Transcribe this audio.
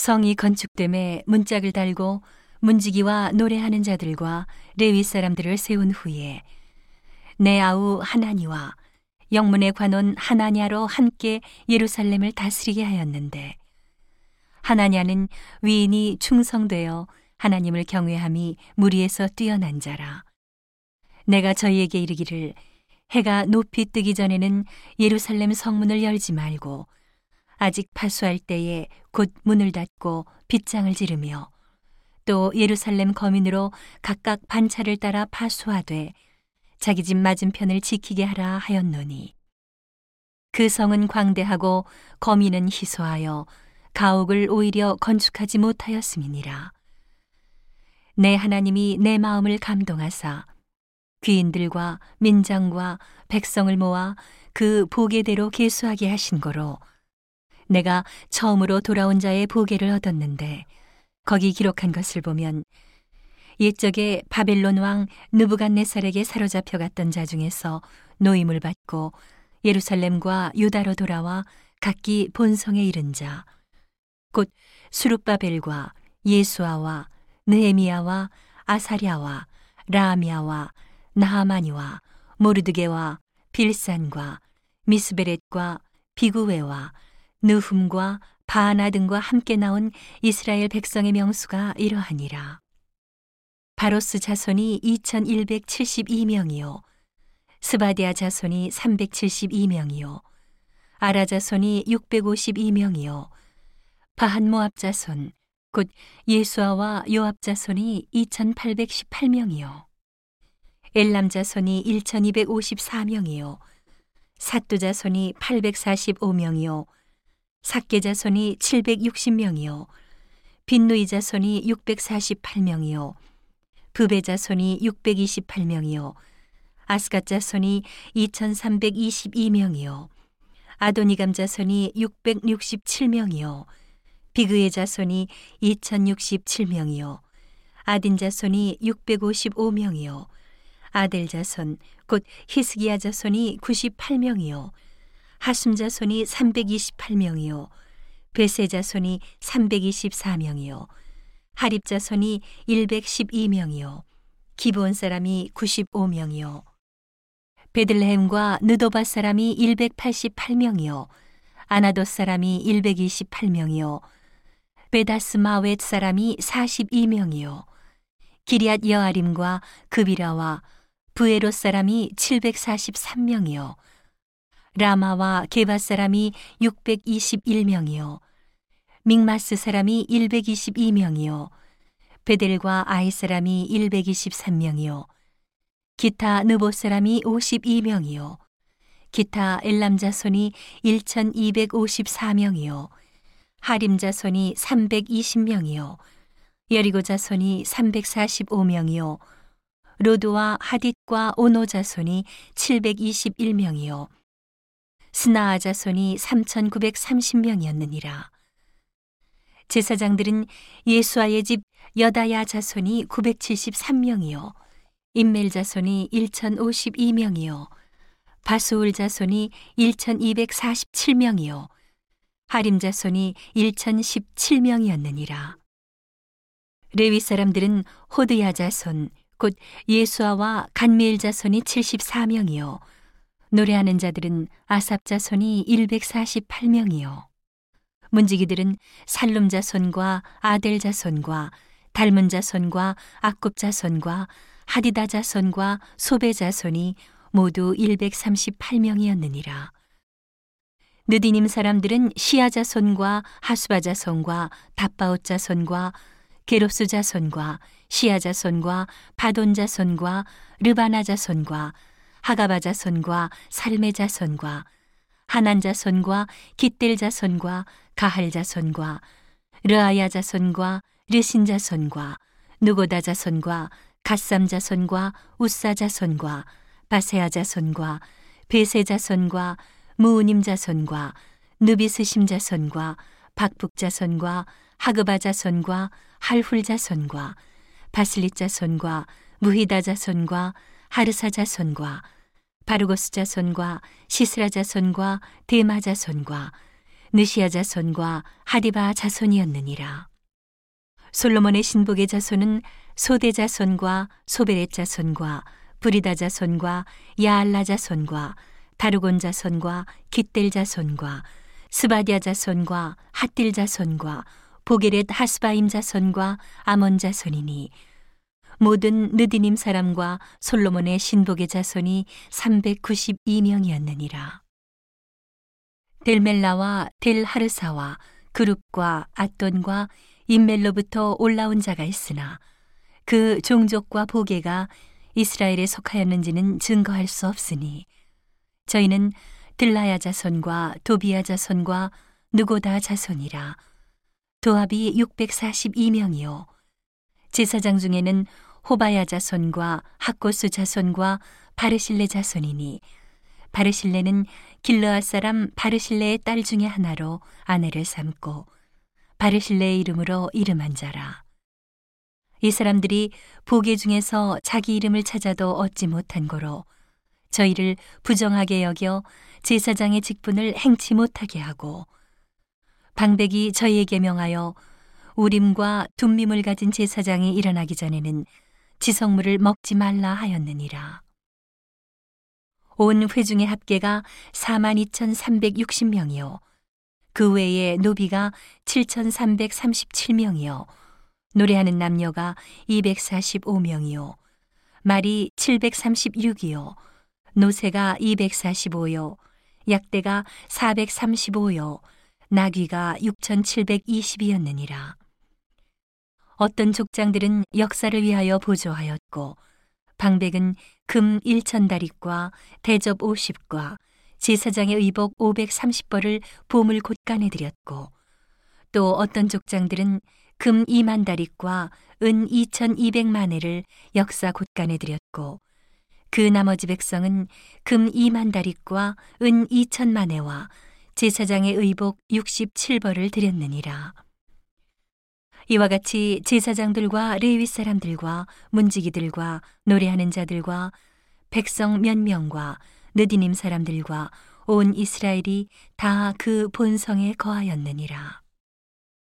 성이 건축됨에 문짝을 달고 문지기와 노래하는 자들과 레위 사람들을 세운 후에 내 아우 하나니와 영문의 관원 하나냐로 함께 예루살렘을 다스리게 하였는데 하나냐는 위인이 충성되어 하나님을 경외함이 무리에서 뛰어난 자라. 내가 저희에게 이르기를 해가 높이 뜨기 전에는 예루살렘 성문을 열지 말고 아직 파수할 때에 곧 문을 닫고 빗장을 지르며 또 예루살렘 거민으로 각각 반차를 따라 파수하되 자기 집 맞은편을 지키게 하라 하였노니. 그 성은 광대하고 거민은 희소하여 가옥을 오히려 건축하지 못하였음이니라. 내 하나님이 내 마음을 감동하사 귀인들과 민장과 백성을 모아 그 보게대로 계수하게 하신 거로 내가 처음으로 돌아온 자의 보게를 얻었는데 거기 기록한 것을 보면 옛적에 바벨론 왕 느부갓네살에게 사로잡혀 갔던 자 중에서 노임을 받고 예루살렘과 유다로 돌아와 각기 본성에 이른 자 곧 수룹바벨과 예수아와 느헤미야와 아사랴와 라미야와 나하마니와 모르드게와 빌산과 미스베렛과 비구웨와 느훔과 바하나 등과 함께 나온 이스라엘 백성의 명수가 이러하니라. 바로스 자손이 2172명이요. 스바디아 자손이 372명이요. 아라 자손이 652명이요. 바한모압 자손, 곧 예수아와 요압 자손이 2818명이요. 엘람 자손이 1254명이요. 사뚜 자손이 845명이요. 삭계 자손이 760명이요. 빈누이 자손이 648명이요. 부베 자손이 628명이요. 아스갓 자손이 2322명이요. 아도니감 자손이 667명이요. 비그의 자손이 2067명이요. 아딘 자손이 655명이요. 아델 자손 곧 히스기야 자손이 98명이요. 하숨 자손이 328명이요. 베세 자손이 324명이요. 하립 자손이 112명이요. 기브온 사람이 95명이요. 베들레헴과 느도바 사람이 188명이요. 아나도 사람이 128명이요. 베다스 마웻 사람이 42명이요. 기리앗 여아림과 그비라와 부에로 사람이 743명이요. 라마와 게바 사람이 621명이요. 믹마스 사람이 122명이요. 베델과 아이 사람이 123명이요. 기타 느보 사람이 52명이요. 기타 엘람 자손이 1254명이요. 하림 자손이 320명이요. 여리고 자손이 345명이요. 로드와 하딧과 오노 자손이 721명이요. 스나아 자손이 3,930명이었느니라. 제사장들은 예수아의 집 여다야 자손이 973명이요. 인멜 자손이 1,052명이요. 바수울 자손이 1,247명이요. 하림 자손이 1,017명이었느니라. 레위 사람들은 호드야 자손, 곧 예수아와 간미엘 자손이 74명이요. 노래하는 자들은 아삽 자 손이 148명이요. 문지기들은 살룸 자 손과 아델 자 손과 닮은 자 손과 악굽 자 손과 하디다 자 손과 소베 자 손이 모두 138명이었느니라. 느디님 사람들은 시아 자 손과 하수바 자 손과 다바옷 자손과 게로스 자손과 시아 자 손과 바돈 자 손과 르바나 자 손과 하가바 자손과 살메 자손과 하난 자손과 깃델 자손과 가할 자손과 르아야 자손과 르신 자손과 누고다 자손과 갓삼 자손과 우사 자손과 바세아 자손과 베세 자손과 무우님 자손과 누비스심 자손과 박북 자손과 하그바 자손과 할훌 자손과 바슬릿 자손과 무히다 자손과 하르사 자손과 바르고스 자손과 시스라 자손과 데마 자손과 느시아 자손과 하디바 자손이었느니라. 솔로몬의 신복의 자손은 소대 자손과 소베렛 자손과 브리다 자손과 야알라 자손과 다르곤 자손과 깃델 자손과 스바디아 자손과 핫딜 자손과 보게렛 하스바임 자손과 아몬 자손이니 모든 느디님 사람과 솔로몬의 신복의 자손이 392명이었느니라. 델멜라와 델하르사와 그룹과 아돈과 인멜로부터 올라온 자가 있으나 그 종족과 보게가 이스라엘에 속하였는지는 증거할 수 없으니 저희는 들라야 자손과 도비야 자손과 누고다 자손이라 도합이 642명이요 제사장 중에는 호바야 자손과 학고스 자손과 바르실레 자손이니 바르실레는 길르앗 사람 바르실레의 딸 중에 하나로 아내를 삼고 바르실레의 이름으로 이름한 자라. 이 사람들이 보게 중에서 자기 이름을 찾아도 얻지 못한 고로 저희를 부정하게 여겨 제사장의 직분을 행치 못하게 하고 방백이 저희에게 명하여 우림과 둠밈을 가진 제사장이 일어나기 전에는 지성물을 먹지 말라 하였느니라. 온 회중의 합계가 42,360명이요. 그 외에 노비가 7,337명이요. 노래하는 남녀가 245명이요. 말이 736이요. 노새가 245요. 약대가 435요. 나귀가 6,720이었느니라. 어떤 족장들은 역사를 위하여 보조하였고, 방백은 금 1천다리과 대접 50과 제사장의 의복 530벌을 보물 곳간에 드렸고, 또 어떤 족장들은 금 2만 다리과 은 2,200만 회를 역사 곳간에 드렸고, 그 나머지 백성은 금 2만 다리과 은 2천만 회와 제사장의 의복 67벌을 드렸느니라. 이와 같이 제사장들과 레위 사람들과 문지기들과 노래하는 자들과 백성 몇 명과 느디님 사람들과 온 이스라엘이 다 그 본성에 거하였느니라.